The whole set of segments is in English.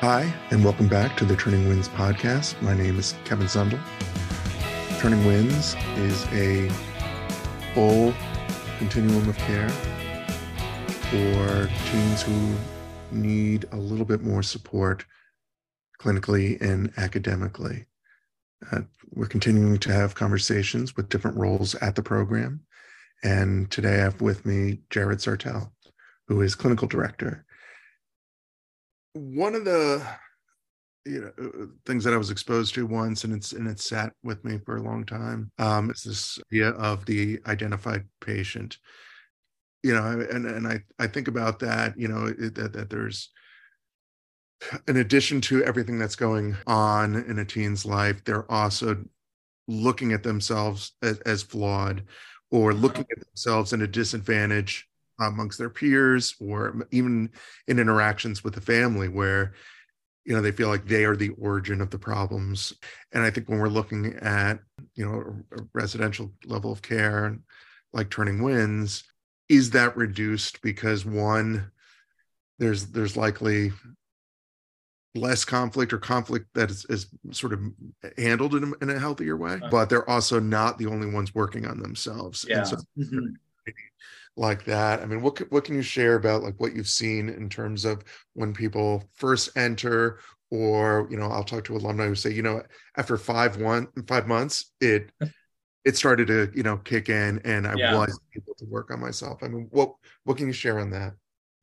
Hi, and welcome back to the Turning Winds podcast. My name is Kevin Zundel. Turning Winds is a full continuum of care for teens who need a little bit more support clinically and academically. Uh, we're continuing to have conversations with different roles at the program. And today I have with me Jared Sartell, who is clinical director. One of the you know uh, things that I was exposed to once, and it's and it's sat with me for a long time. Um, is this idea of the identified patient? You know, and and I I think about that. You know, it, that that there's in addition to everything that's going on in a teen's life, they're also looking at themselves as, as flawed or looking at themselves in a disadvantage amongst their peers or even in interactions with the family where you know they feel like they are the origin of the problems and i think when we're looking at you know a residential level of care like turning winds is that reduced because one there's there's likely less conflict or conflict that is, is sort of handled in a, in a healthier way uh-huh. but they're also not the only ones working on themselves yeah. So, mm-hmm. Like that i mean what what can you share about like what you've seen in terms of when people first enter or you know i'll talk to alumni who say you know after five one five months it it started to you know kick in and i yeah. was able to work on myself i mean what what can you share on that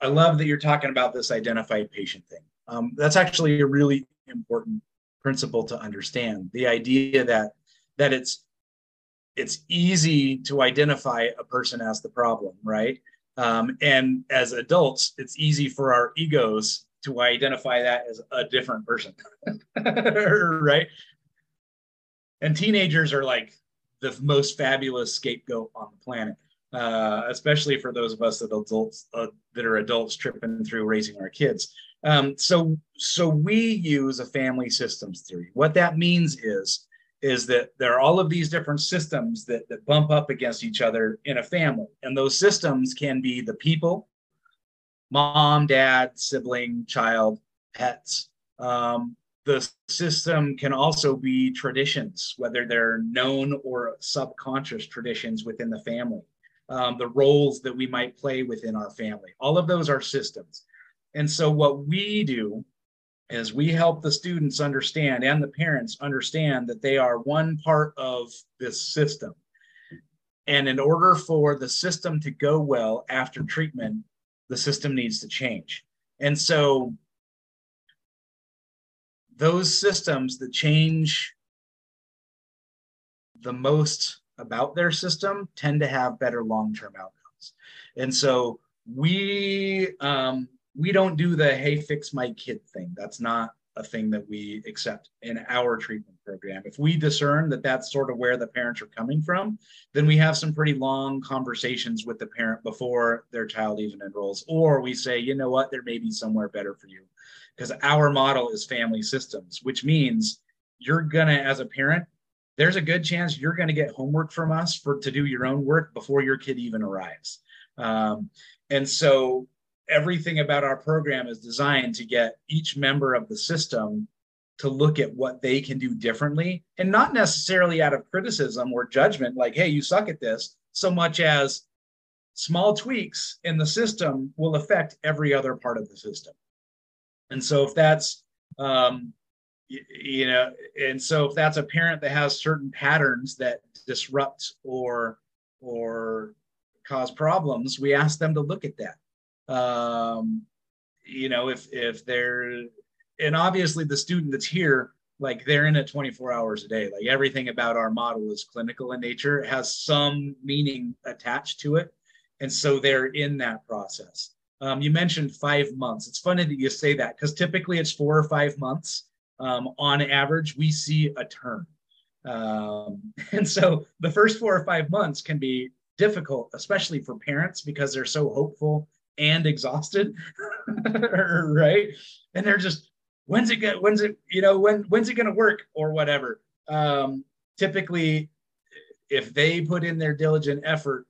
i love that you're talking about this identified patient thing um, that's actually a really important principle to understand. The idea that that it's it's easy to identify a person as the problem, right? Um, and as adults, it's easy for our egos to identify that as a different person, right? And teenagers are like the most fabulous scapegoat on the planet, uh, especially for those of us that adults uh, that are adults tripping through raising our kids. Um, so, so we use a family systems theory. What that means is, is that there are all of these different systems that, that bump up against each other in a family. And those systems can be the people, mom, dad, sibling, child, pets. Um, the system can also be traditions, whether they're known or subconscious traditions within the family, um, the roles that we might play within our family. All of those are systems. And so, what we do is we help the students understand and the parents understand that they are one part of this system. And in order for the system to go well after treatment, the system needs to change. And so, those systems that change the most about their system tend to have better long term outcomes. And so, we um, we don't do the hey fix my kid thing. That's not a thing that we accept in our treatment program. If we discern that that's sort of where the parents are coming from then we have some pretty long conversations with the parent before their child even enrolls. Or we say you know what? There may be somewhere better for you. Because our model is family systems which means you're gonna as a parent there's a good chance you're to get homework from us for to do your own work before your kid even arrives. Um, and so everything about our program is designed to get each member of the system to look at what they can do differently and not necessarily out of criticism or judgment like hey you suck at this so much as small tweaks in the system will affect every other part of the system. And so if that's um, you, you know and so if that's a parent that has certain patterns that disrupt or or cause problems we ask them to look at that um, you know if if they're and obviously the student that's here like they're in it 24 hours a day. Like everything about our model is clinical in nature. It has some meaning attached to it. And so they're in that process. Um, you mentioned five months. It's funny that you say that because typically it's four or five months. Um, on average we see a turn. Um, and so the first four or five months can be difficult especially for parents because they're so hopeful and exhausted, right? And they're just, when's it get, when's it, you know, when when's it going to work or whatever. Um, typically, if they put in their diligent effort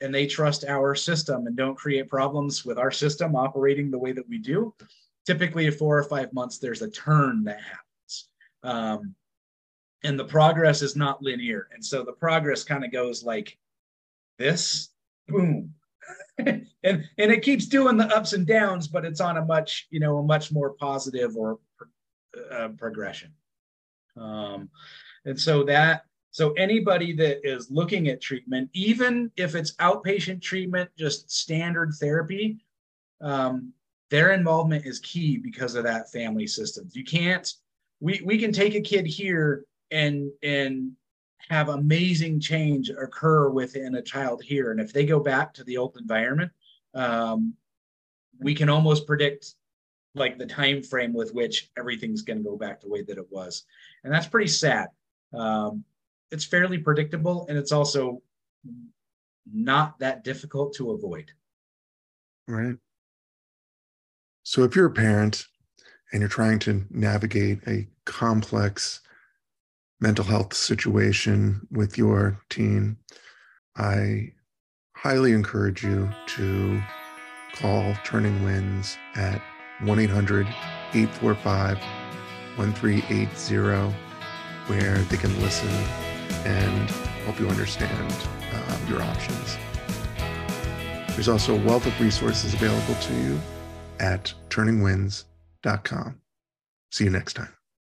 and they trust our system and don't create problems with our system operating the way that we do, typically four or five months, there's a turn that happens. Um, and the progress is not linear. And so the progress kind of goes like this, boom. and and it keeps doing the ups and downs, but it's on a much, you know, a much more positive or uh, progression. Um, and so that so anybody that is looking at treatment, even if it's outpatient treatment, just standard therapy, um, their involvement is key because of that family systems. You can't. We we can take a kid here and and have amazing change occur within a child here, and if they go back to the old environment, um, we can almost predict like the time frame with which everything's going to go back the way that it was, and that's pretty sad. Um, it's fairly predictable, and it's also not that difficult to avoid. Right. So if you're a parent and you're trying to navigate a complex mental health situation with your teen, I highly encourage you to call Turning Winds at 1 800 845 1380, where they can listen and help you understand uh, your options. There's also a wealth of resources available to you at turningwinds.com. See you next time.